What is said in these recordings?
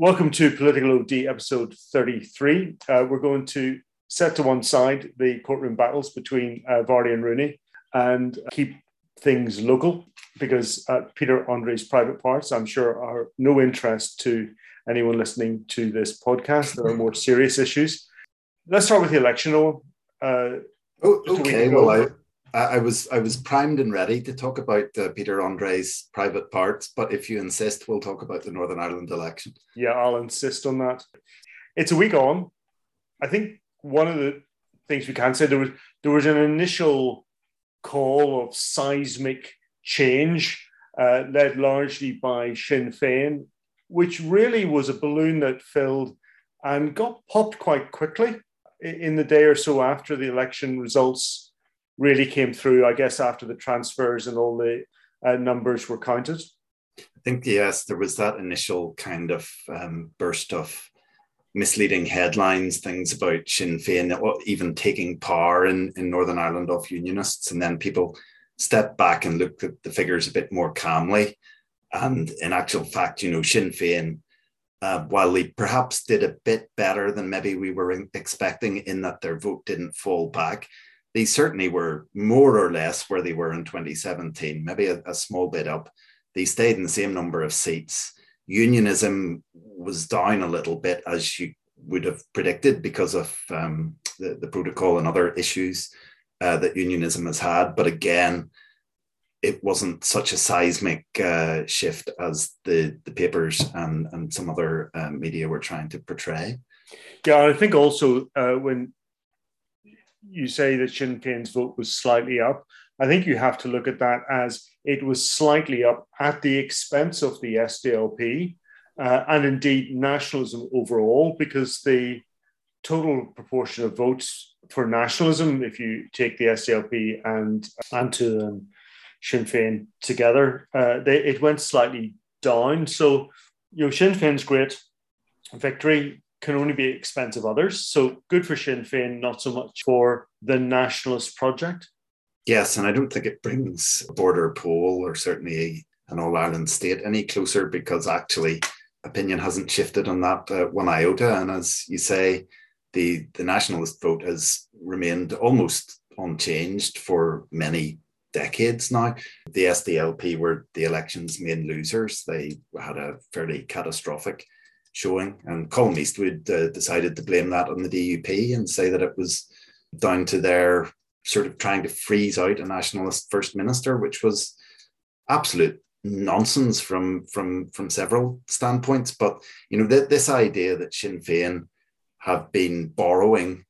Welcome to Political OD episode 33. Uh, we're going to set to one side the courtroom battles between uh, Vardy and Rooney and keep things local because uh, Peter Andre's private parts, I'm sure, are no interest to anyone listening to this podcast. There are more serious issues. Let's start with the election. oh, okay. Well, I, I was I was primed and ready to talk about uh, Peter Andre's private parts, but if you insist, we'll talk about the Northern Ireland election. Yeah, I'll insist on that. It's a week on. I think one of the things we can say there was there was an initial call of seismic change, uh, led largely by Sinn Féin, which really was a balloon that filled and got popped quite quickly in the day or so after the election results really came through, I guess, after the transfers and all the uh, numbers were counted? I think, yes, there was that initial kind of um, burst of misleading headlines, things about Sinn Féin even taking power in, in Northern Ireland off Unionists. And then people stepped back and looked at the figures a bit more calmly. And in actual fact, you know, Sinn Féin, uh, while they perhaps did a bit better than maybe we were expecting in that their vote didn't fall back, they certainly were more or less where they were in 2017, maybe a, a small bit up. They stayed in the same number of seats. Unionism was down a little bit, as you would have predicted, because of um, the, the protocol and other issues uh, that unionism has had. But again, it wasn't such a seismic uh, shift as the, the papers and, and some other uh, media were trying to portray. Yeah, I think also uh, when you say that Sinn Féin's vote was slightly up. I think you have to look at that as it was slightly up at the expense of the SDLP uh, and indeed nationalism overall, because the total proportion of votes for nationalism, if you take the SDLP and and to um, Sinn Féin together, uh, they, it went slightly down. So, you know, Sinn Féin's great victory can only be expense of others. So good for Sinn Féin, not so much for the nationalist project. Yes, and I don't think it brings border poll or certainly an All Ireland state any closer because actually opinion hasn't shifted on that uh, one iota. And as you say, the, the nationalist vote has remained almost unchanged for many decades now. The SDLP were the election's main losers. They had a fairly catastrophic showing. And Colm Eastwood uh, decided to blame that on the DUP and say that it was down to their sort of trying to freeze out a nationalist first minister, which was absolute nonsense from from from several standpoints. But you know, th- this idea that Sinn Féin have been borrowing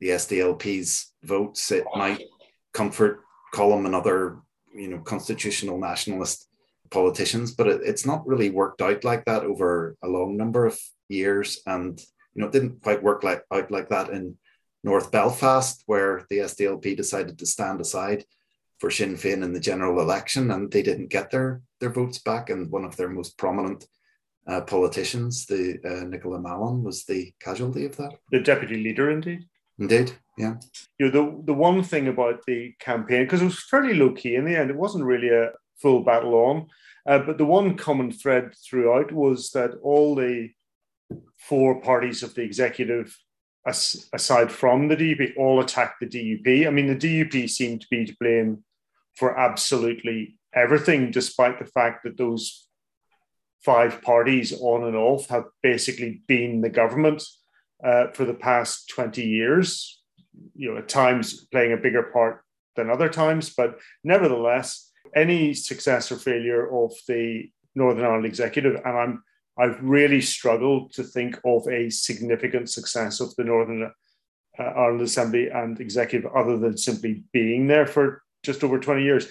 the SDLP's votes, it might comfort Colm and other you know constitutional nationalist politicians, but it, it's not really worked out like that over a long number of years. And you know, it didn't quite work like out like that in North Belfast, where the SDLP decided to stand aside for Sinn Féin in the general election, and they didn't get their their votes back. And one of their most prominent uh, politicians, the uh, Nicola Mallon, was the casualty of that. The deputy leader, indeed. Indeed, yeah. You know, the the one thing about the campaign because it was fairly low key in the end. It wasn't really a full battle on. Uh, but the one common thread throughout was that all the four parties of the executive, as, aside from the DUP, all attacked the DUP. I mean, the DUP seemed to be to blame for absolutely everything, despite the fact that those five parties on and off have basically been the government uh, for the past 20 years, you know, at times playing a bigger part than other times, but nevertheless, any success or failure of the Northern Ireland executive, and I'm I've really struggled to think of a significant success of the Northern uh, Ireland Assembly and executive other than simply being there for just over 20 years.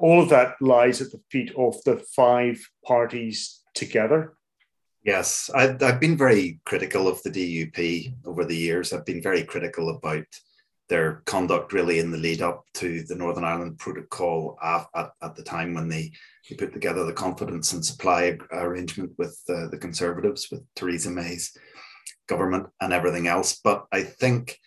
All of that lies at the feet of the five parties together. Yes, I, I've been very critical of the DUP over the years. I've been very critical about their conduct really in the lead up to the Northern Ireland Protocol at, at, at the time when they, they put together the confidence and supply arrangement with uh, the Conservatives, with Theresa May's government and everything else. But I think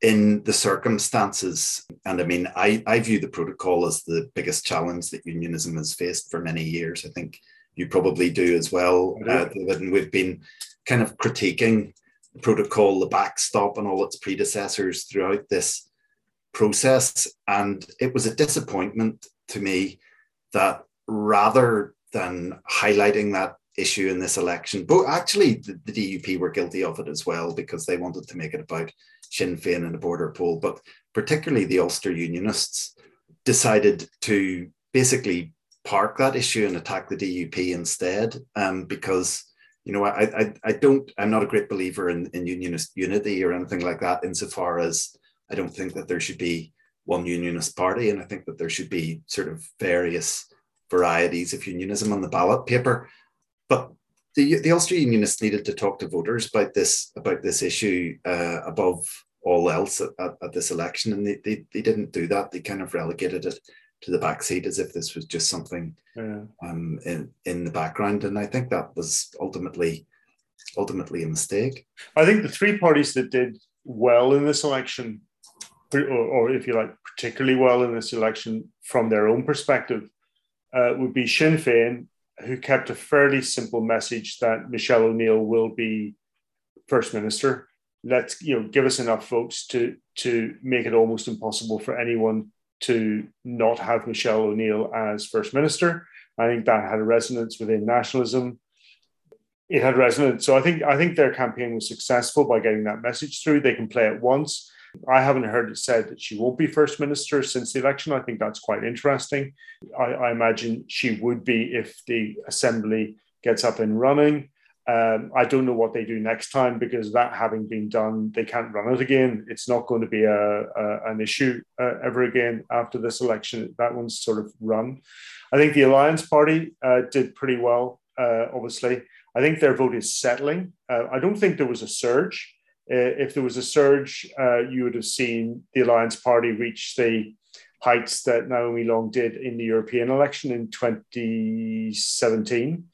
in the circumstances, and I mean, I, I view the protocol as the biggest challenge that unionism has faced for many years. I think you probably do as well, uh, and we've been kind of critiquing protocol, the backstop, and all its predecessors throughout this process. And it was a disappointment to me that rather than highlighting that issue in this election, but actually the, the DUP were guilty of it as well because they wanted to make it about Sinn Féin and the border poll, but particularly the Ulster Unionists decided to basically park that issue and attack the DUP instead, um, because you know I, I I don't I'm not a great believer in, in unionist unity or anything like that. Insofar as I don't think that there should be one unionist party, and I think that there should be sort of various varieties of unionism on the ballot paper. But the the Ulster Unionists needed to talk to voters about this about this issue uh, above all else at, at, at, this election, and they, they they didn't do that. They kind of relegated it to the back seat as if this was just something yeah. um, in in the background, and I think that was ultimately ultimately a mistake. I think the three parties that did well in this election, or, or if you like, particularly well in this election from their own perspective, uh, would be Sinn Féin, who kept a fairly simple message that Michelle O'Neill will be first minister. Let's you know give us enough votes to to make it almost impossible for anyone to not have Michelle O'Neill as First Minister. I think that had a resonance within nationalism. It had resonance. So I think I think their campaign was successful by getting that message through. They can play it once. I haven't heard it said that she won't be first minister since the election. I think that's quite interesting. I, I imagine she would be if the assembly gets up and running. Um, I don't know what they do next time because that having been done, they can't run it again. It's not going to be a, a an issue uh, ever again after this election. That one's sort of run. I think the Alliance Party uh, did pretty well. Uh, obviously, I think their vote is settling. Uh, I don't think there was a surge. Uh, if there was a surge, uh, you would have seen the Alliance Party reach the heights that Naomi Long did in the European election in 2017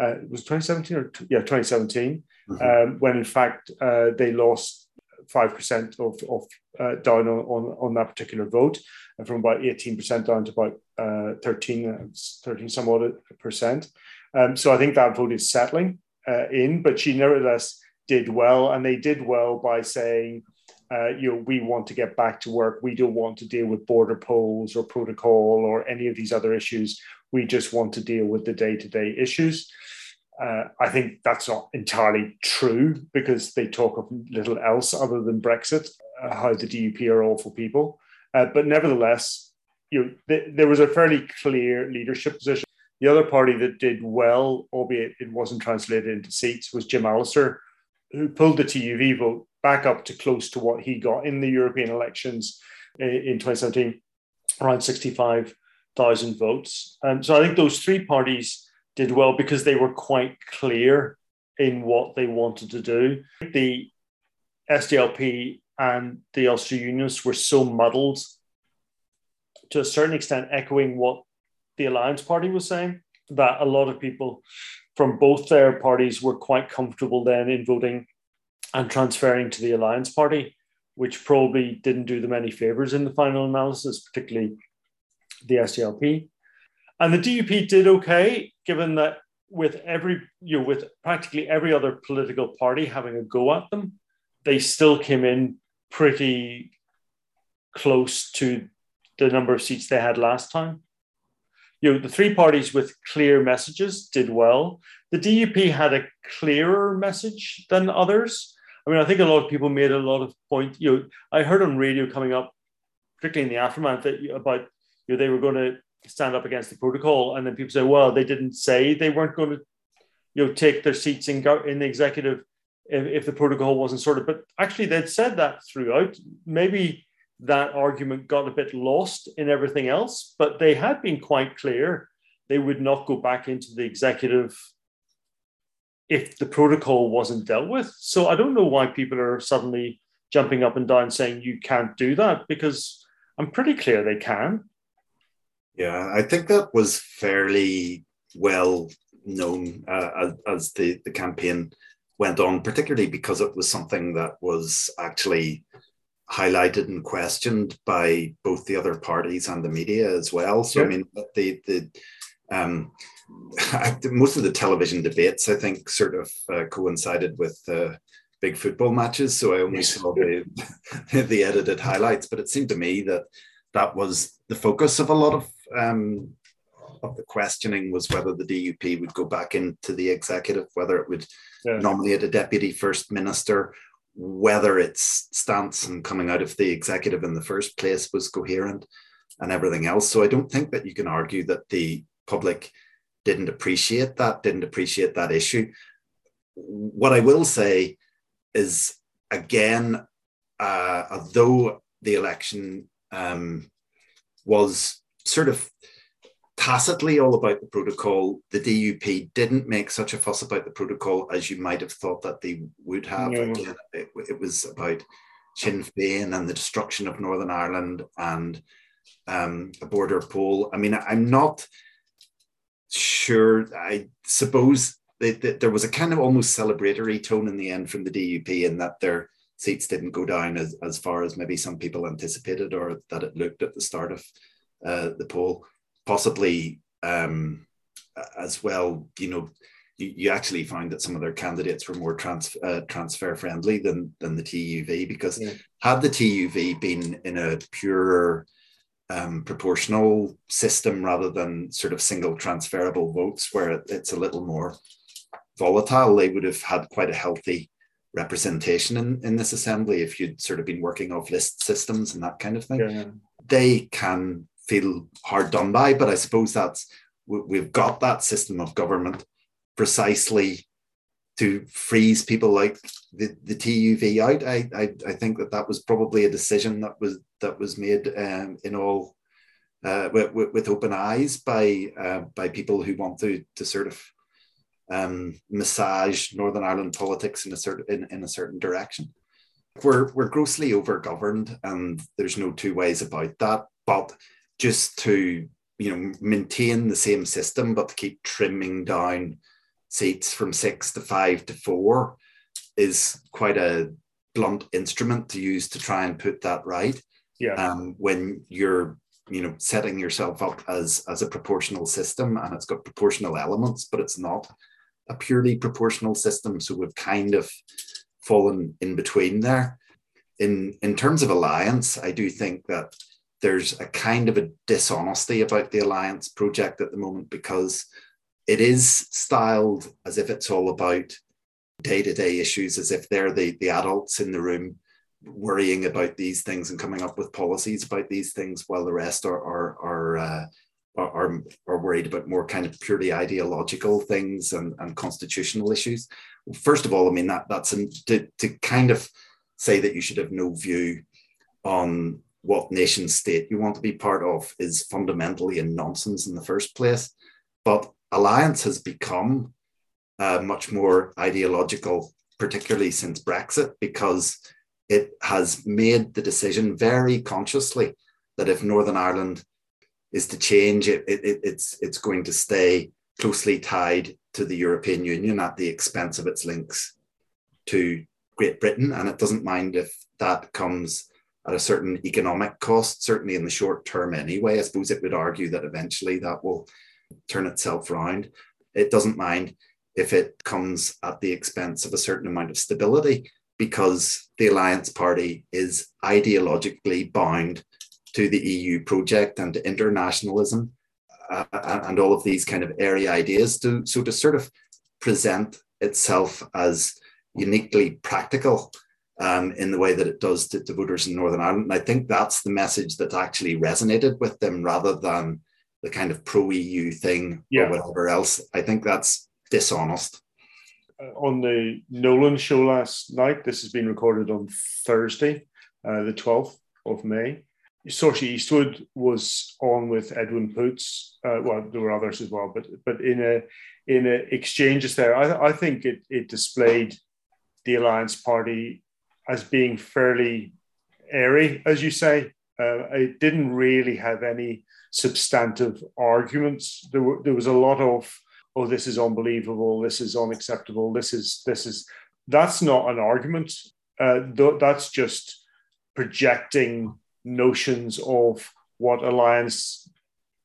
uh, it was 2017 or yeah 2017 mm-hmm. um, when in fact uh, they lost five percent of, of uh, down on, on, on that particular vote and from about 18 percent down to about uh, 13 uh, 13 somewhat percent um, so I think that vote is settling uh, in but she nevertheless did well and they did well by saying uh, you know, we want to get back to work. We don't want to deal with border polls or protocol or any of these other issues. We just want to deal with the day to day issues. Uh, I think that's not entirely true because they talk of little else other than Brexit, uh, how the DUP are awful people. Uh, but nevertheless, you know, th- there was a fairly clear leadership position. The other party that did well, albeit it wasn't translated into seats, was Jim Allister, who pulled the TUV vote back up to close to what he got in the European elections in 2017, around 65,000 votes. And so I think those three parties did well because they were quite clear in what they wanted to do. The SDLP and the Ulster Unionists were so muddled to a certain extent, echoing what the Alliance Party was saying, that a lot of people from both their parties were quite comfortable then in voting and transferring to the Alliance Party, which probably didn't do them any favors in the final analysis, particularly the SDLP. And the DUP did okay, given that with every you know, with practically every other political party having a go at them, they still came in pretty close to the number of seats they had last time. You know, the three parties with clear messages did well. The DUP had a clearer message than others. I mean, I think a lot of people made a lot of point. You know, I heard on radio coming up, particularly in the aftermath, that about you know they were going to stand up against the protocol, and then people say, well, they didn't say they weren't going to, you know, take their seats in in the executive if, if the protocol wasn't sorted. But actually, they'd said that throughout. Maybe that argument got a bit lost in everything else, but they had been quite clear they would not go back into the executive if the protocol wasn't dealt with. So I don't know why people are suddenly jumping up and down saying you can't do that because I'm pretty clear they can. Yeah, I think that was fairly well known uh, as, the, the campaign went on, particularly because it was something that was actually highlighted and questioned by both the other parties and the media as well. So, yeah. I mean, the, the, um, most of the television debates, I think, sort of uh, coincided with uh, big football matches. So I only saw the, the edited highlights, but it seemed to me that that was the focus of a lot of um, of the questioning was whether the DUP would go back into the executive, whether it would yeah. nominate a deputy first minister, whether its stance and coming out of the executive in the first place was coherent, and everything else. So I don't think that you can argue that the public didn't appreciate that, didn't appreciate that issue. What I will say is again, uh, although the election um, was sort of tacitly all about the protocol, the DUP didn't make such a fuss about the protocol as you might have thought that they would have. Yeah. Again, it, it, was about Sinn Féin and the destruction of Northern Ireland and um, a border poll. I mean, I'm not sure. I suppose that there was a kind of almost celebratory tone in the end from the DUP in that their seats didn't go down as, as far as maybe some people anticipated or that it looked at the start of uh, the poll. Possibly um, as well, you know, you, you, actually find that some of their candidates were more trans, uh, transfer friendly than, than the TUV because yeah. had the TUV been in a pure um, proportional system rather than sort of single transferable votes where it's a little more volatile, they would have had quite a healthy representation in, in this assembly if you'd sort of been working off list systems and that kind of thing. Yeah. They can feel hard done by, but I suppose that's we've got that system of government precisely to freeze people like the, the TUV out. I, I, I think that that was probably a decision that was that was made um, in all uh, with, with, open eyes by uh, by people who want to to sort of um, massage Northern Ireland politics in a certain in, in a certain direction. We're we're grossly overgoverned, and there's no two ways about that. But just to you know maintain the same system, but to keep trimming down seats from six to five to four is quite a blunt instrument to use to try and put that right. Yeah. Um, when you're you know setting yourself up as as a proportional system and it's got proportional elements, but it's not a purely proportional system. So we've kind of fallen in between there. In, in terms of alliance, I do think that there's a kind of a dishonesty about the alliance project at the moment because it is styled as if it's all about day-to-day issues, as if they're the, the adults in the room worrying about these things and coming up with policies about these things while the rest are, are, are uh, are, are worried about more kind of purely ideological things and, and constitutional issues. First of all, I mean that that's an, to, to kind of say that you should have no view on what nation state you want to be part of is fundamentally a nonsense in the first place. But alliance has become uh, much more ideological, particularly since Brexit, because it has made the decision very consciously that if Northern Ireland is to change. It, it, it's it's going to stay closely tied to the European Union at the expense of its links to Great Britain, and it doesn't mind if that comes at a certain economic cost, certainly in the short term anyway. I suppose it would argue that eventually that will turn itself around. It doesn't mind if it comes at the expense of a certain amount of stability because the Alliance Party is ideologically bound to the EU project and to internationalism uh, and all of these kind of area ideas. To, so to sort of present itself as uniquely practical um, in the way that it does to, to, voters in Northern Ireland. And I think that's the message that actually resonated with them rather than the kind of pro EU thing yeah. or whatever else. I think that's dishonest. Uh, on the Nolan show last night, this has been recorded on Thursday, uh, the 12th of May. Sorcha Eastwood was on with Edwin Poots. Uh, well, there were others as well, but but in a in a exchanges there, I, I think it it displayed the Alliance Party as being fairly airy, as you say. Uh, it didn't really have any substantive arguments. There were there was a lot of oh, this is unbelievable, this is unacceptable, this is this is that's not an argument. Uh, th- that's just projecting notions of what alliance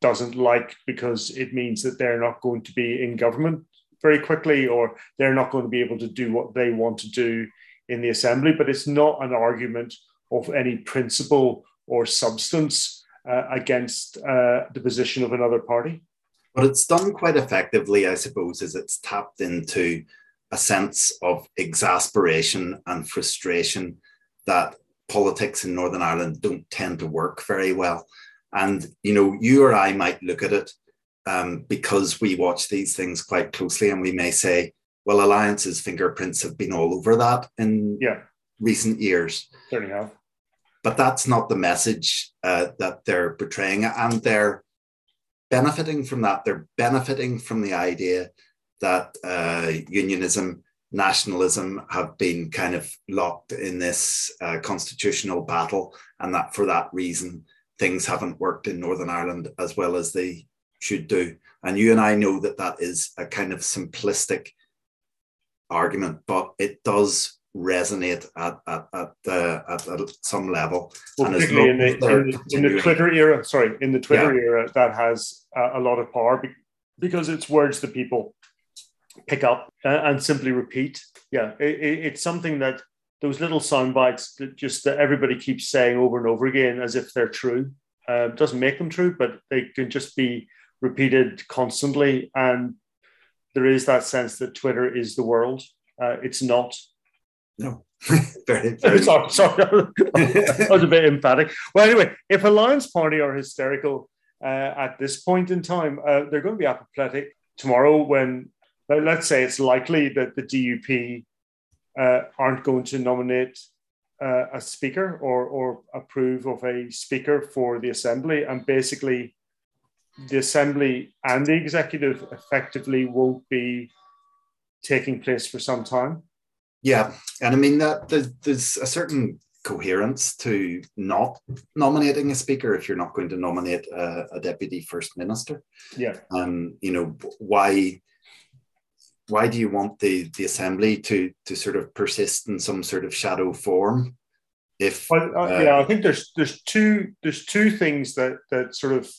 doesn't like because it means that they're not going to be in government very quickly or they're not going to be able to do what they want to do in the assembly. But it's not an argument of any principle or substance uh, against uh, the position of another party. but it's done quite effectively, I suppose, as it's tapped into a sense of exasperation and frustration that politics in Northern Ireland don't tend to work very well. And, you know, you or I might look at it um, because we watch these things quite closely and we may say, well, Alliance's fingerprints have been all over that in yeah. recent years. Certainly have. But that's not the message uh, that they're portraying. And they're benefiting from that. They're benefiting from the idea that uh, unionism, nationalism have been kind of locked in this uh, constitutional battle, and that for that reason, things haven't worked in Northern Ireland as well as they should do. And you and I know that that is a kind of simplistic argument, but it does resonate at at at, uh, at, at some level. Well, particularly in the, in the, in, the, Twitter era, sorry, in the Twitter yeah. era, that has uh, a lot of power because it's words that people pick up and simply repeat. Yeah, it, it's something that those little sound bites that just that everybody keeps saying over and over again as if they're true. Uh, doesn't make them true, but they can just be repeated constantly. And there is that sense that Twitter is the world. Uh, it's not. No. very, very. sorry, sorry. I was a bit emphatic. Well, anyway, if Alliance Party are hysterical uh, at this point in time, uh, they're going to be apoplectic tomorrow when let's say it's likely that the DUP uh, aren't going to nominate uh, a speaker or, or approve of a speaker for the assembly, and basically the assembly and the executive effectively won't be taking place for some time. Yeah, and I mean that there's, there's a certain coherence to not nominating a speaker if you're not going to nominate a, a deputy first minister. Yeah, um, you know why why do you want the the assembly to to sort of persist in some sort of shadow form? If uh, uh, yeah, I think there's there's two there's two things that that sort of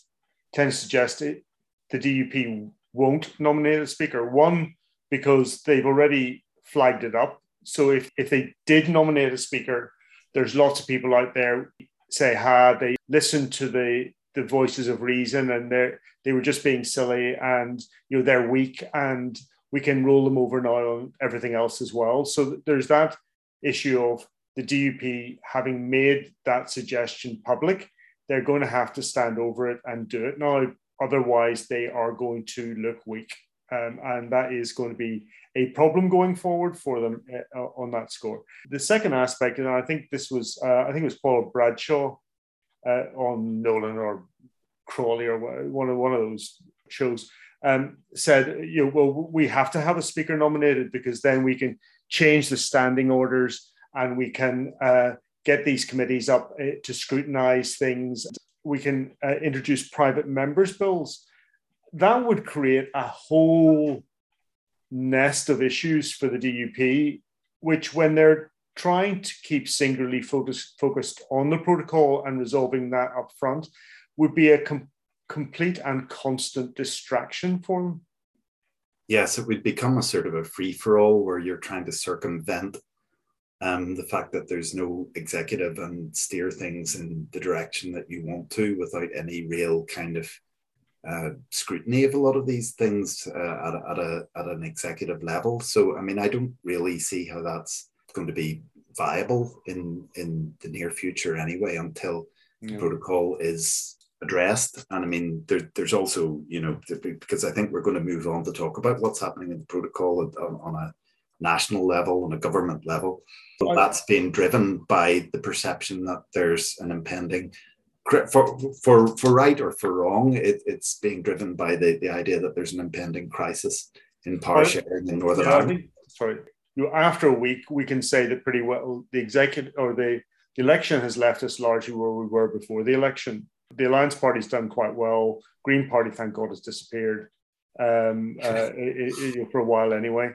tend to suggest it, the DUP won't nominate a speaker. One because they've already flagged it up. So if if they did nominate a speaker, there's lots of people out there say, "Ha, they listened to the the voices of reason and they they were just being silly and you know they're weak and we can roll them over now on everything else as well. So there's that issue of the DUP having made that suggestion public. They're going to have to stand over it and do it now. Otherwise, they are going to look weak. Um, and that is going to be a problem going forward for them uh, on that score. The second aspect, and I think this was, uh, I think it was Paul Bradshaw uh, on Nolan or Crawley or one of one of those shows um, said, you know, well, we have to have a speaker nominated because then we can change the standing orders and we can uh, get these committees up uh, to scrutinize things. We can uh, introduce private members' bills. That would create a whole nest of issues for the DUP, which, when they're trying to keep singularly focused, focused on the protocol and resolving that up front, would be a com- complete and constant distraction for them. Yes, it would become a sort of a free for all where you're trying to circumvent um, the fact that there's no executive and steer things in the direction that you want to without any real kind of uh, scrutiny of a lot of these things uh, at, a, at, a, at an executive level. So, I mean, I don't really see how that's going to be viable in in the near future anyway until yeah. the protocol is addressed. And I mean, there, there's also, you know, because I think we're going to move on to talk about what's happening in the protocol on, on a national level, on a government level. But that's being driven by the perception that there's an impending, for, for, for right or for wrong, it, it's being driven by the, the idea that there's an impending crisis in power sharing in Northern yeah, Ireland. Think, sorry. You know, after a week, we can say that pretty well the executive or the, the election has left us largely where we were before the election the Alliance Party's done quite well. Green Party, thank God, has disappeared um, uh, it, it, for a while anyway.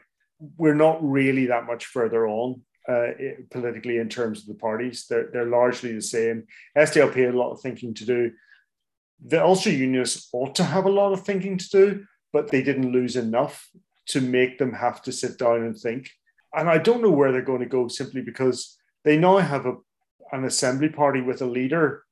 We're not really that much further on uh, politically in terms of the parties. They're, they're largely the same. SDLP had a lot of thinking to do. the Ulster Unionists ought to have a lot of thinking to do, but they didn't lose enough to make them have to sit down and think. And I don't know where they're going to go simply because they now have a, an assembly party with a leader,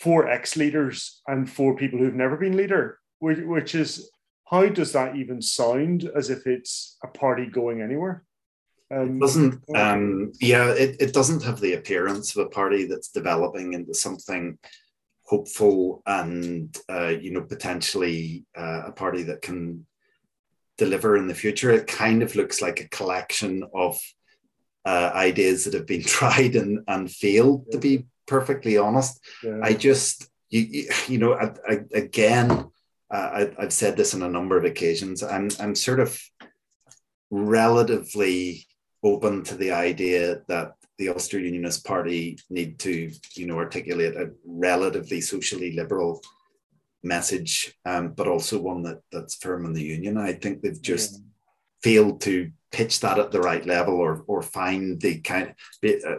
four ex leaders, and four people who've never been leader, which, which is how does that even sound as if it's a party going anywhere? Um, it doesn't. Um, yeah, it, it doesn't have the appearance of a party that's developing into something hopeful and uh, you know potentially uh, a party that can deliver in the future. It kind of looks like a collection of uh, ideas that have been tried and, and failed. To be perfectly honest, yeah. I just you you know I, I, again uh, I, have said this on a number of occasions. I'm I'm sort of relatively open to the idea that the Ulster Unionist Party need to, you know, articulate a relatively socially liberal message, um, but also one that that's firm in the union. I think they've just yeah. Failed to pitch that at the right level, or or find the kind. Uh,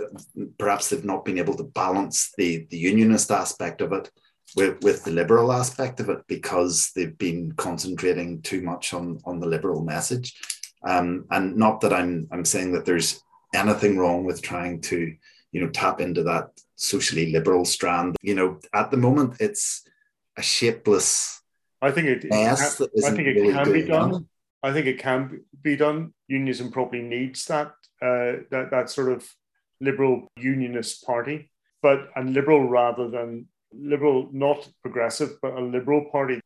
perhaps they've not been able to balance the the unionist aspect of it with, with the liberal aspect of it because they've been concentrating too much on on the liberal message. Um, and not that I'm I'm saying that there's anything wrong with trying to, you know, tap into that socially liberal strand. You know, at the moment, it's a shapeless. I think it. Can, I think it really can be done. On. I think it can be done. Unionism probably needs that uh, that that sort of liberal unionist party, but and liberal rather than liberal, not progressive, but a liberal party.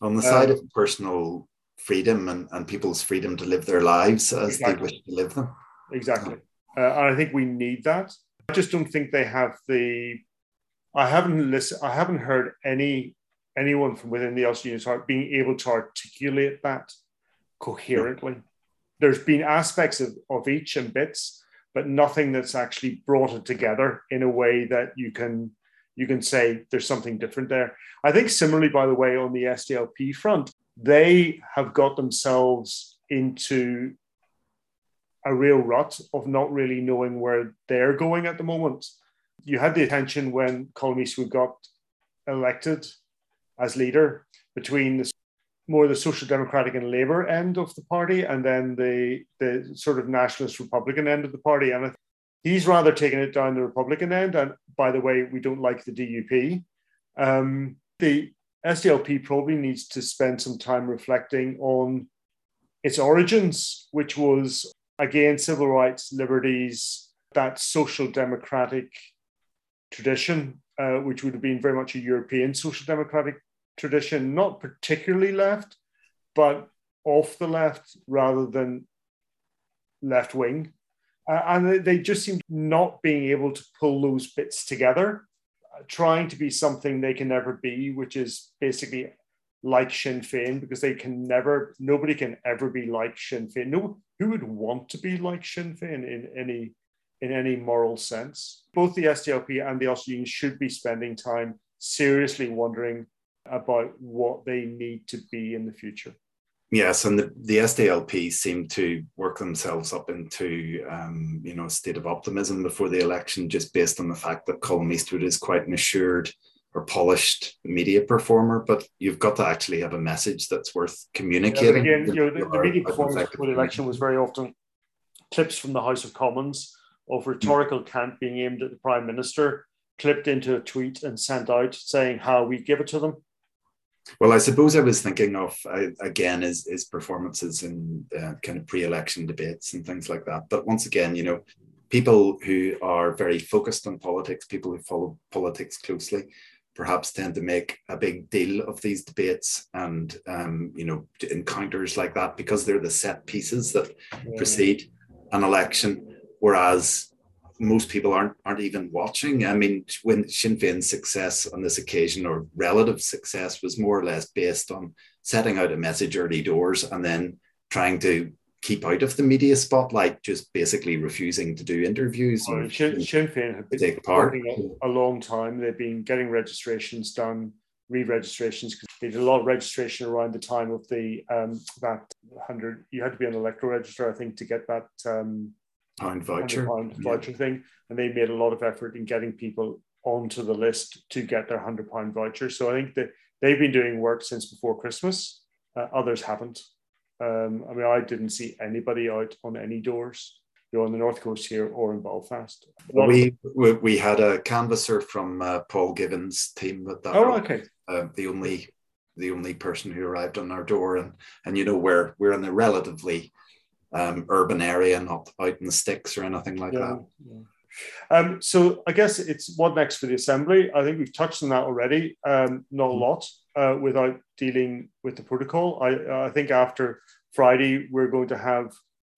On the side um, of personal freedom and, and people's freedom to live their lives as exactly. they wish to live them. Exactly. Uh, and I think we need that. I just don't think they have the. I haven't listened. I haven't heard any anyone from within the LCU being able to articulate that coherently. There's been aspects of, of each and bits, but nothing that's actually brought it together in a way that you can you can say there's something different there. I think similarly, by the way, on the SDLP front, they have got themselves into a real rut of not really knowing where they're going at the moment. You had the attention when Colm Eastwood got elected as leader between the more the social democratic and labor end of the party and then the the sort of nationalist republican end of the party. And he's rather taken it down the republican end. And by the way we don't like the dup um, the sdlp probably needs to spend some time reflecting on its origins which was again, civil rights, liberties, that social democratic tradition, uh, which would have been very much a European social democratic tradition, not particularly left, but off the left rather than left wing. Uh, and they just seem not being able to pull those bits together, uh, trying to be something they can never be, which is basically like Sinn Féin because they can never, nobody can ever be like Sinn Féin. No, who would want to be like Sinn Féin in any in any moral sense? Both the SDLP and the Ulster Union should be spending time seriously wondering about what they need to be in the future. Yes, and the, the SDLP seem to work themselves up into um, you know a state of optimism before the election, just based on the fact that Colm Eastwood is quite an assured or polished media performer, but you've got to actually have a message that's worth communicating. Yeah, again, you know, the, the media performance for the election was very often clips from the House of Commons of rhetorical mm. cant being aimed at the Prime Minister, clipped into a tweet and sent out saying how we give it to them. Well, I suppose I was thinking of uh, again is is performances in uh, kind of pre-election debates and things like that. But once again, you know, people who are very focused on politics, people who follow politics closely, perhaps tend to make a big deal of these debates and um, you know encounters like that because they're the set pieces that yeah. precede an election whereas most people aren't aren't even watching i mean when sinn féin's success on this occasion or relative success was more or less based on setting out a message early doors and then trying to keep out of the media spotlight, just basically refusing to do interviews. Well, Sinn, Sinn Féin have been take part a, a, long time. They've been getting registrations done, re-registrations because they did a lot of registration around the time of the um, that hundred. You had to be an electoral register, I think, to get that um, pound voucher pound voucher yeah. thing, and they made a lot of effort in getting people onto the list to get their hundred pound voucher. So I think that they've been doing work since before Christmas. Uh, others haven't. Um, I mean, I didn't see anybody out on any doors, you know, on the north coast here or in Belfast. We, we, we had a canvasser from uh, Paul Givan's team at that. Oh, okay. Uh, the only the only person who arrived on our door, and and you know we're we're in a relatively um, urban area, not out in the sticks or anything like yeah, that. Yeah. Um, so I guess it's what next for the assembly. I think we've touched on that already. Um, not a mm. lot uh, without dealing with the protocol. I, I think after Friday we're going to have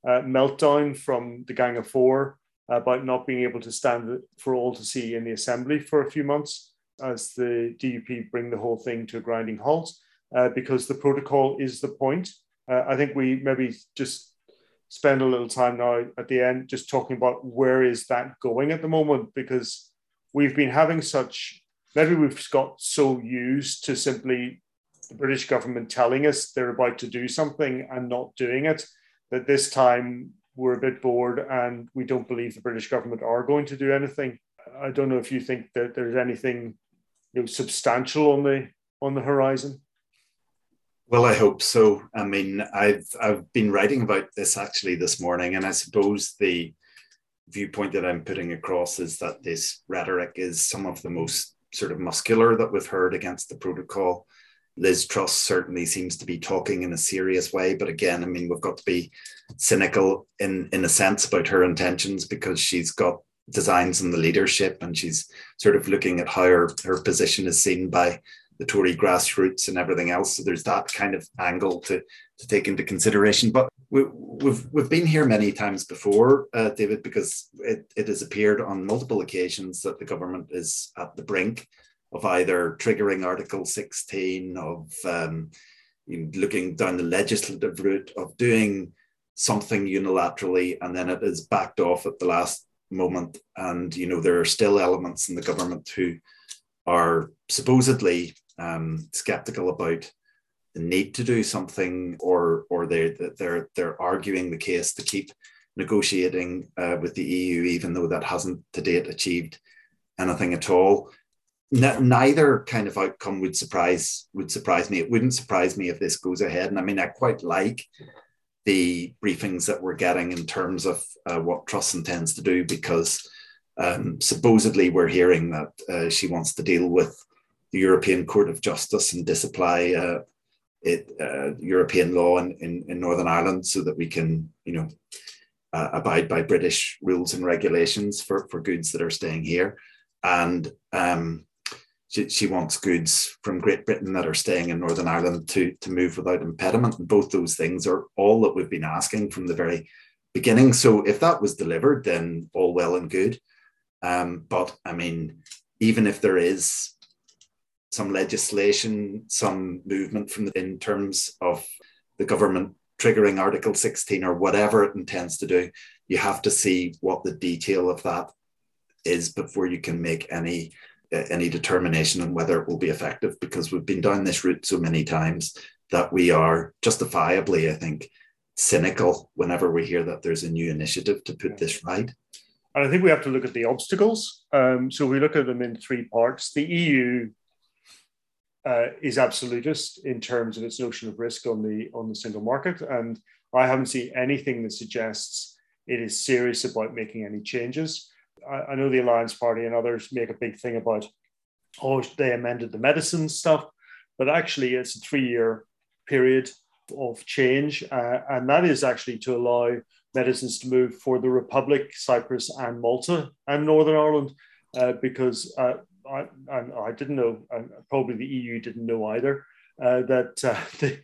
a meltdown from the Gang of Four about not being able to stand for all to see in the assembly for a few months as the DUP bring the whole thing to a grinding halt uh, because the protocol is the point. Uh, I think we maybe just spend a little time now at the end just talking about where is that going at the moment because we've been having such maybe we've got so used to simply the British government telling us they're about to do something and not doing it that this time we're a bit bored and we don't believe the British government are going to do anything. I don't know if you think that there's anything you know, substantial on the on the horizon. Well, I hope so. I mean, I've I've been writing about this actually this morning, and I suppose the viewpoint that I'm putting across is that this rhetoric is some of the most sort of muscular that we've heard against the protocol. Liz Truss certainly seems to be talking in a serious way, but again, I mean, we've got to be cynical in in a sense about her intentions because she's got designs in the leadership and she's sort of looking at how her, her position is seen by the Tory grassroots and everything else. So there's that kind of angle to, to take into consideration. But we, have we've, we've been here many times before, uh, David, because it, it has appeared on multiple occasions that the government is at the brink of either triggering Article 16, of um, looking down the legislative route, of doing something unilaterally, and then it is backed off at the last moment. And you know there are still elements in the government who are supposedly um, skeptical about the need to do something, or or they they're they're arguing the case to keep negotiating uh, with the EU, even though that hasn't to date achieved anything at all. N- neither kind of outcome would surprise would surprise me. It wouldn't surprise me if this goes ahead. And I mean, I quite like the briefings that we're getting in terms of uh, what Truss intends to do because um, supposedly we're hearing that uh, she wants to deal with the European Court of Justice and disapply uh, it, uh, European law in, in, in, Northern Ireland so that we can, you know, uh, abide by British rules and regulations for, for goods that are staying here. And um, she, she, wants goods from Great Britain that are staying in Northern Ireland to, to move without impediment. And both those things are all that we've been asking from the very beginning. So if that was delivered, then all well and good. Um, but I mean, even if there is some legislation, some movement from the, in terms of the government triggering Article 16 or whatever it intends to do, you have to see what the detail of that is before you can make any uh, any determination on whether it will be effective because we've been down this route so many times that we are justifiably, I think, cynical whenever we hear that there's a new initiative to put this right. And I think we have to look at the obstacles. Um, so we look at them in three parts. The EU uh, is absolutist in terms of its notion of risk on the on the single market, and I haven't seen anything that suggests it is serious about making any changes. I, I know the Alliance Party and others make a big thing about, oh, they amended the medicine stuff, but actually it's a three-year period of change, uh, and that is actually to allow medicines to move for the Republic, Cyprus, and Malta and Northern Ireland, uh, because uh, I, I, didn't know, and probably the EU didn't know either, uh, that uh, the,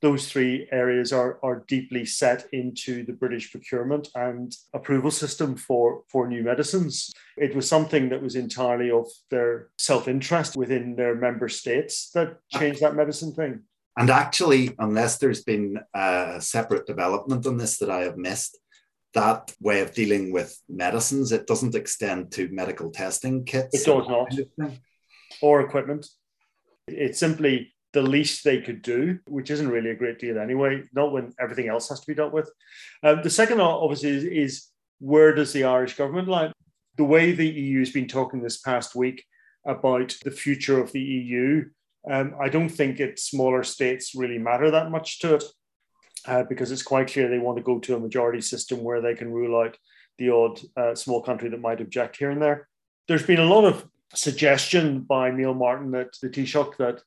those three areas are, are deeply set into the British procurement and approval system for, for new medicines. It was something that was entirely of their self interest within their member states that changed that medicine thing. And actually, unless there's been a separate development on this that I have missed, that way of dealing with medicines, it doesn't extend to medical testing kits. It does not. Or equipment. It's simply the least they could do, which isn't really a great deal anyway, not when everything else has to be dealt with. Um, the second, obviously, is, is where does the Irish government lie? The way the EU has been talking this past week about the future of the EU Um, I don't think it smaller states really matter that much to it uh, because it's quite clear they want to go to a majority system where they can rule out the odd uh, small country that might object here and there. There's been a lot of suggestion by Micheál Martin at the Taoiseach that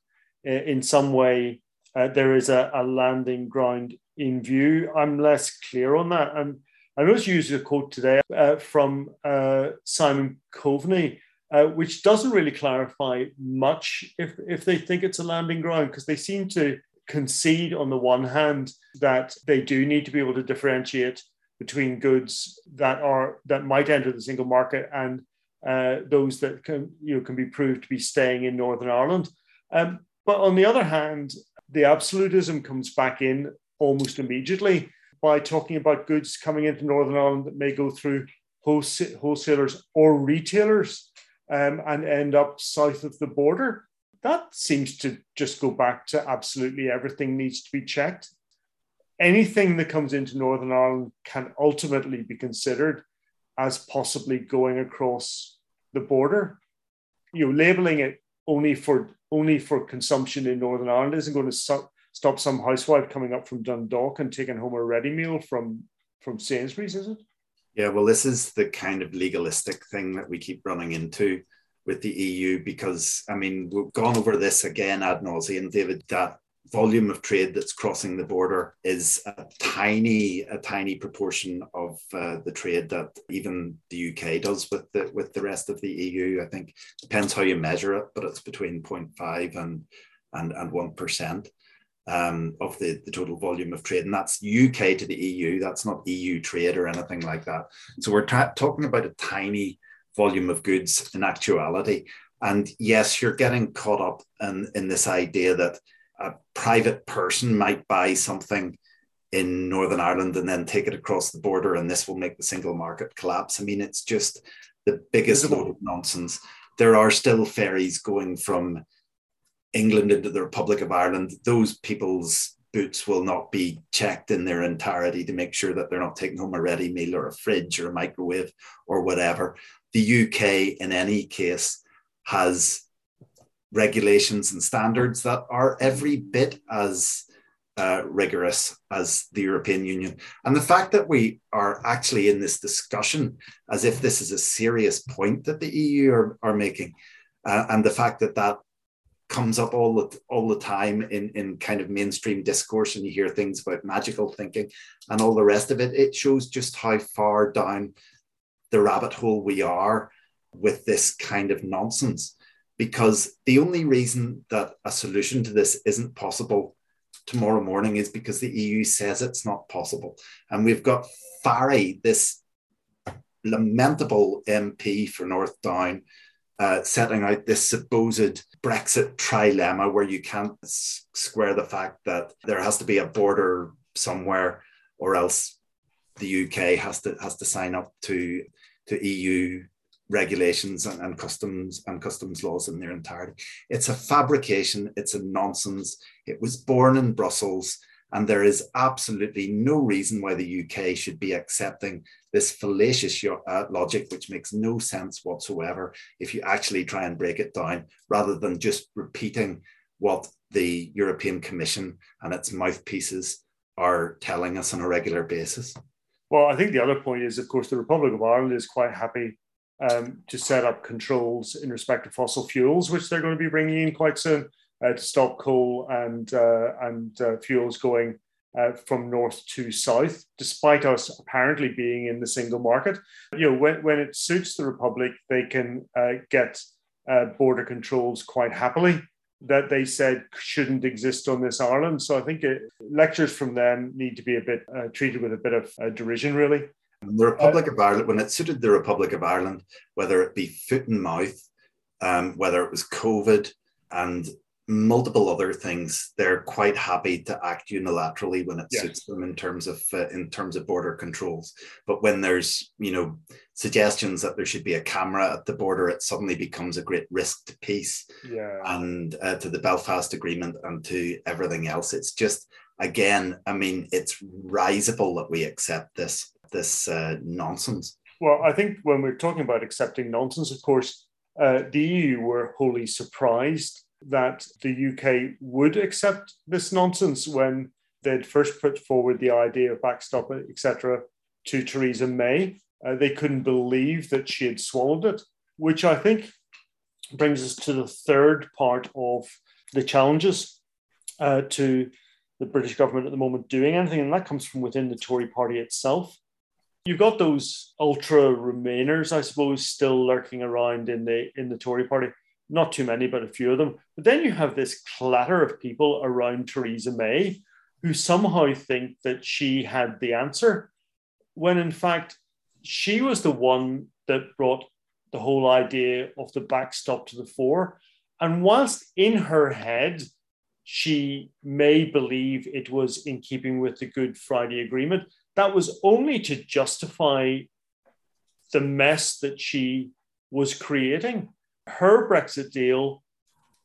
uh, in some way uh, there is a, a, landing ground in view. I'm less clear on that. And I was using a quote today from Simon Coveney, which doesn't really clarify much if, if they think it's a landing ground, because they seem to concede on the one hand that they do need to be able to differentiate between goods that are that might enter the single market and uh, those that can you know can be proved to be staying in Northern Ireland. Um, but on the other hand, the absolutism comes back in almost immediately by talking about goods coming into Northern Ireland that may go through wholesalers or retailers um, and end up south of the border. That seems to just go back to absolutely everything needs to be checked. Anything that comes into Northern Ireland can ultimately be considered as possibly going across the border. You know, labeling it only for only for consumption in Northern Ireland isn't going to stop, stop some housewife coming up from Dundalk and taking home a ready meal from from Sainsbury's, is it? Yeah, well, this is the kind of legalistic thing that we keep running into with the EU because I mean we've gone over this again ad nauseum, David. That volume of trade that's crossing the border is a tiny, a tiny proportion of uh, the trade that even the UK does with the with the rest of the EU. I think depends how you measure it, but it's between 0.5 and and and one percent um, of the, the total volume of trade, and that's UK to the EU. That's not EU trade or anything like that. So we're talking about a tiny volume of goods in actuality. And yes, you're getting caught up in, in this idea that a private person might buy something in Northern Ireland and then take it across the border, and this will make the single market collapse. I mean, it's just the biggest load of nonsense. There are still ferries going from England into the Republic of Ireland. Those people's boots will not be checked in their entirety to make sure that they're not taking home a ready meal or a fridge or a microwave or whatever. The UK, in any case, has regulations and standards that are every bit as uh, rigorous as the European Union. And the fact that we are actually in this discussion as if this is a serious point that the EU are, are making, uh, and the fact that that comes up all the all the time in in kind of mainstream discourse and you hear things about magical thinking and all the rest of it it shows just how far down the rabbit hole we are with this kind of nonsense because the only reason that a solution to this isn't possible tomorrow morning is because the EU says it's not possible. And we've got Farry, this lamentable MP for North Down, uh, setting out this supposed Brexit trilemma where you can't square the fact that there has to be a border somewhere or else the UK has to has to sign up to to EU regulations and, and, customs and customs laws in their entirety. It's a fabrication, it's a nonsense. It was born in Brussels, and there is absolutely no reason why the UK should be accepting this fallacious uh, logic, which makes no sense whatsoever if you actually try and break it down, rather than just repeating what the European Commission and its mouthpieces are telling us on a regular basis. Well, I think the other point is, of course, the Republic of Ireland is quite happy um, to set up controls in respect to fossil fuels, which they're going to be bringing in quite soon uh, to stop coal and uh, and uh, fuels going uh, from north to south, despite us apparently being in the single market. You know, when, when it suits the Republic, they can uh, get uh, border controls quite happily that they said shouldn't exist on this island. So I think it, lectures from them need to be a bit treated with a bit of derision, really. The Republic of Ireland, when it suited the Republic of Ireland, whether it be foot and mouth, um, whether it was COVID and multiple other things, they're quite happy to act unilaterally when it yes. suits them in terms of uh, in terms of border controls. But when there's you know suggestions that there should be a camera at the border, it suddenly becomes a great risk to peace yeah. and uh, to the Belfast Agreement and to everything else. It's just again, I mean, it's risible that we accept this this uh, nonsense? Well, I think when we're talking about accepting nonsense, of course, uh, the EU were wholly surprised that the UK would accept this nonsense when they'd first put forward the idea of backstop, etc., to Theresa May. Uh, they couldn't believe that she had swallowed it, which I think brings us to the third part of the challenges uh, to the British government at the moment doing anything, and that comes from within the Tory party itself. You've got those ultra Remainers, I suppose, still lurking around in the in the Tory party. Not too many, but a few of them. But then you have this clatter of people around Theresa May who somehow think that she had the answer, when in fact she was the one that brought the whole idea of the backstop to the fore. And whilst in her head she may believe it was in keeping with the Good Friday Agreement. That was only to justify the mess that she was creating. Her Brexit deal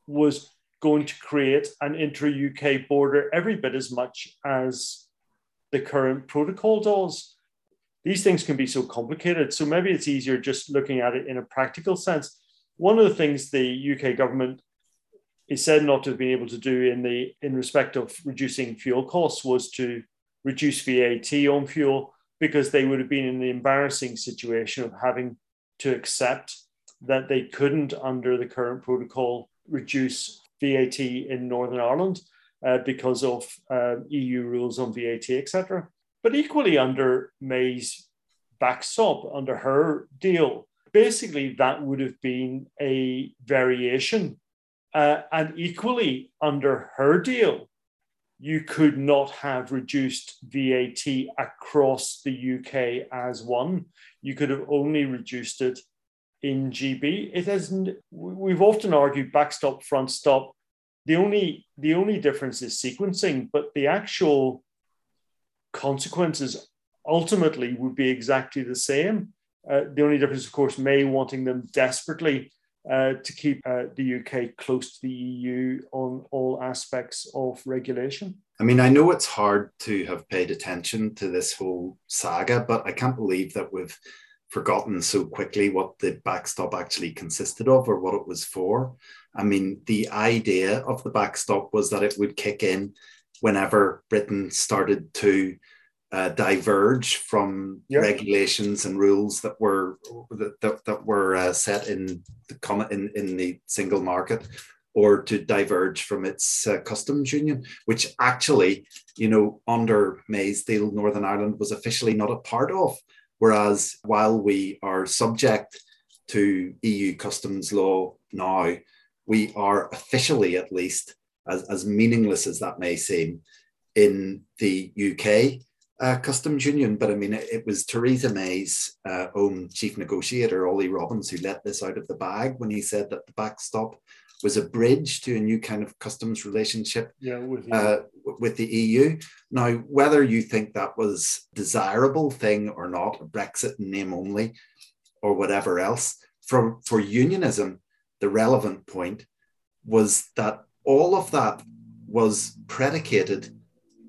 was going to create an intra UK border every bit as much as the current protocol does. These things can be so complicated. So maybe it's easier just looking at it in a practical sense. One of the things the UK government is said not to have been able to do in the in respect of reducing fuel costs was to reduce VAT on fuel because they would have been in the embarrassing situation of having to accept that they couldn't under the current protocol reduce VAT in Northern Ireland uh, because of uh, EU rules on VAT, etc. But equally under May's backstop, under her deal, basically that would have been a variation uh, and equally, under her deal, you could not have reduced VAT across the UK as one. You could have only reduced it in GB. It hasn't. We've often argued backstop, front stop. The only the only difference is sequencing, but the actual consequences ultimately would be exactly the same. Uh, the only difference, of course, May wanting them desperately uh, to keep uh, the UK close to the EU on all aspects of regulation? I mean, I know it's hard to have paid attention to this whole saga, but I can't believe that we've forgotten so quickly what the backstop actually consisted of or what it was for. I mean, the idea of the backstop was that it would kick in whenever Britain started to uh, diverge from yep. regulations and rules that were that, that, that were uh, set in the in, in the single market or to diverge from its uh, customs union which actually you know under May's deal Northern Ireland was officially not a part of whereas while we are subject to EU customs law now we are officially at least as, as meaningless as that may seem in the UK uh, customs union, but I mean, it, it was Theresa May's uh, own chief negotiator, Ollie Robbins, who let this out of the bag when he said that the backstop was a bridge to a new kind of customs relationship yeah, with, uh, with the EU. Now, whether you think that was desirable thing or not, a Brexit name only, or whatever else, for, for unionism, the relevant point was that all of that was predicated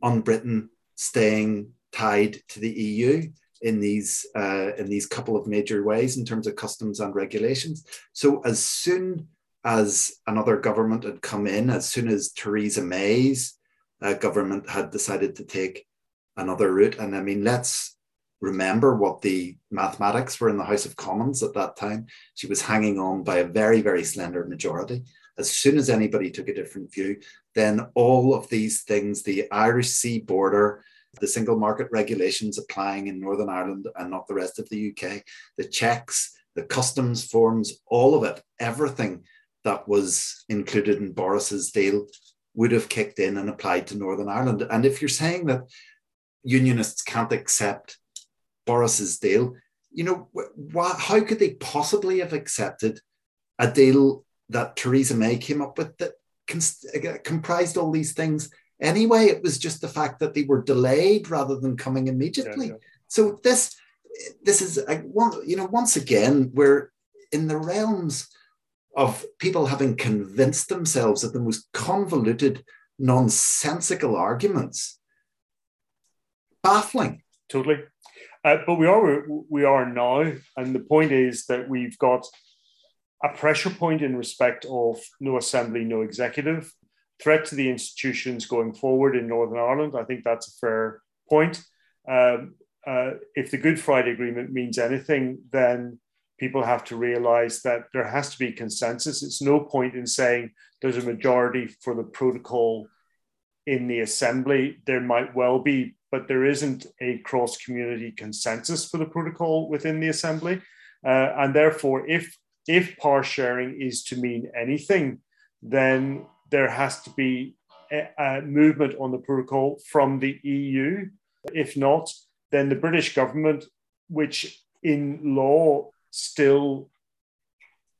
on Britain staying tied to the EU in these uh, in these couple of major ways in terms of customs and regulations. So as soon as another government had come in, as soon as Theresa May's uh, government had decided to take another route, and I mean, let's remember what the mathematics were in the House of Commons at that time. She was hanging on by a very, very slender majority. As soon as anybody took a different view, then all of these things, the Irish Sea border, the single market regulations applying in Northern Ireland and not the rest of the UK, the checks, the customs forms, all of it, everything that was included in Boris's deal would have kicked in and applied to Northern Ireland. And if you're saying that unionists can't accept Boris's deal, you know, why, how could they possibly have accepted a deal that Theresa May came up with that uh, comprised all these things anyway. It was just the fact that they were delayed rather than coming immediately. Yeah, yeah. So this this is a, one, you know, once again, we're in the realms of people having convinced themselves of the most convoluted, nonsensical arguments. Baffling. Totally. Uh, but we are we are now, and the point is that we've got a pressure point in respect of no assembly, no executive, threat to the institutions going forward in Northern Ireland. I think that's a fair point. Um, uh, if the Good Friday Agreement means anything, then people have to realize that there has to be consensus. It's no point in saying there's a majority for the protocol in the assembly. There might well be, but there isn't a cross community consensus for the protocol within the assembly. Uh, and therefore, if if power sharing is to mean anything, then there has to be a, a movement on the protocol from the EU. If not, then the British government, which in law still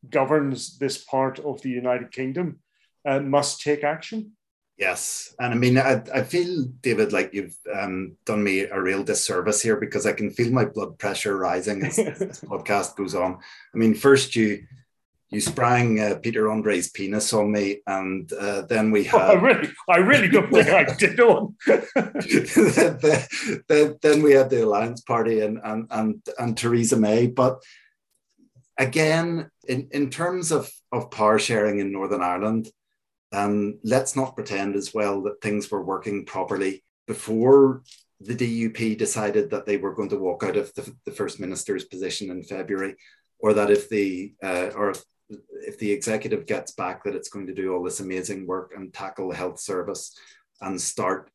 governs this part of the United Kingdom, uh, must take action. Yes, and I mean, I, I feel, David, like you've um, done me a real disservice here because I can feel my blood pressure rising as this podcast goes on. I mean, first you you sprang uh, Peter Andre's penis on me, and uh, then we had. Oh, I really, I really don't think I did on. then, then we had the Alliance Party and and and, and Theresa May, but again, in, in terms of, of power sharing in Northern Ireland, um, let's not pretend as well that things were working properly before the DUP decided that they were going to walk out of the, the First Minister's position in February, or that if the uh, or if, if the executive gets back, that it's going to do all this amazing work and tackle the health service and start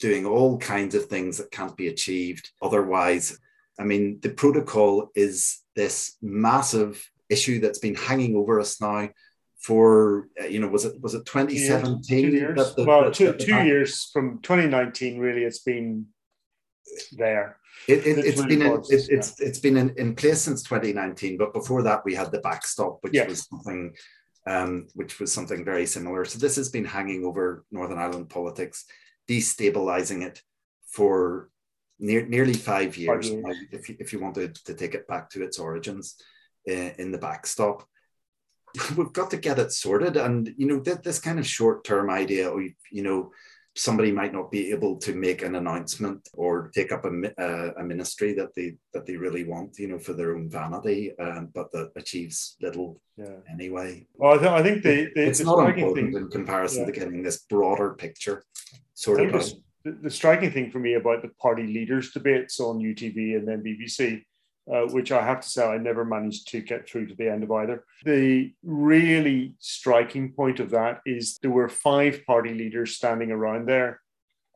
doing all kinds of things that can't be achieved otherwise. I mean, the protocol is this massive issue that's been hanging over us now for uh, you know was it was it 2017 two years, the, well two, two years from 2019 really it's been there. It, it, has been in, it, it's it's been in, in place since 2019 but before that we had the backstop which yes. was something um, which was something very similar. So this has been hanging over northern ireland politics destabilizing it for near, nearly five years, five years. if, you, if you wanted to take it back to its origins uh, in the backstop we've got to get it sorted. And you know, th- this kind of short-term idea, of, you know, somebody might not be able to make an announcement or take up a, uh, a ministry that they that they really want, you know, for their own vanity, um, but that achieves little yeah. anyway. Well, I, th- I think the, the it's the not important thing, in comparison yeah. to getting this broader picture sort out. The, striking thing for me about the party leaders debates on UTV and then BBC uh, which I have to say I never managed to get through to the end of either. The really striking point of that is there were five party leaders standing around there,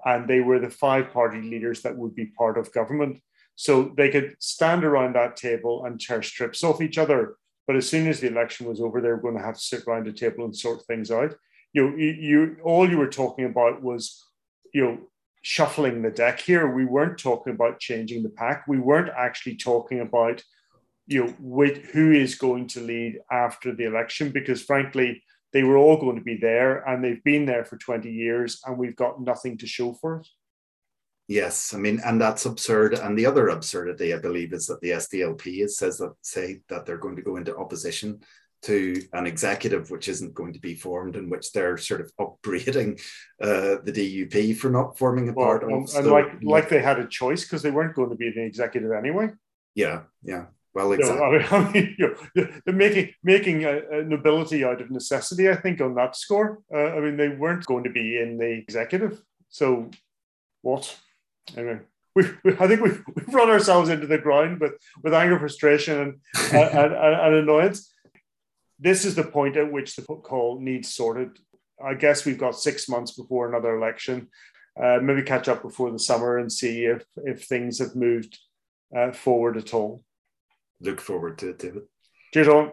and they were the five party leaders that would be part of government. So they could stand around that table and tear strips off each other. But as soon as the election was over, they were going to have to sit around a table and sort things out. You, know, you, you all you were talking about was, you know, shuffling the deck here. We weren't talking about changing the pack. We weren't actually talking about, you know, with who is going to lead after the election, because frankly, they were all going to be there and they've been there for 20 years and we've got nothing to show for it. Yes, I mean, and that's absurd. And the other absurdity, I believe, is that the SDLP says that say that they're going to go into opposition to an executive which isn't going to be formed in which they're sort of upbraiding uh, the DUP for not forming a well, part of. And so, like, like they had a choice because they weren't going to be the executive anyway. Yeah, yeah. Well, exactly. You know, I mean, you know, making making a, a, nobility out of necessity. I think on that score. Uh, I mean, they weren't going to be in the executive. So, what? Anyway. We, we, I think we've, we've run ourselves into the ground with, with anger, frustration, and, and, and, and annoyance this is the point at which the call needs sorted. I guess we've got six months before another election. Uh, maybe catch up before the summer and see if if things have moved uh, forward at all. Look forward to it, David. Cheers, on.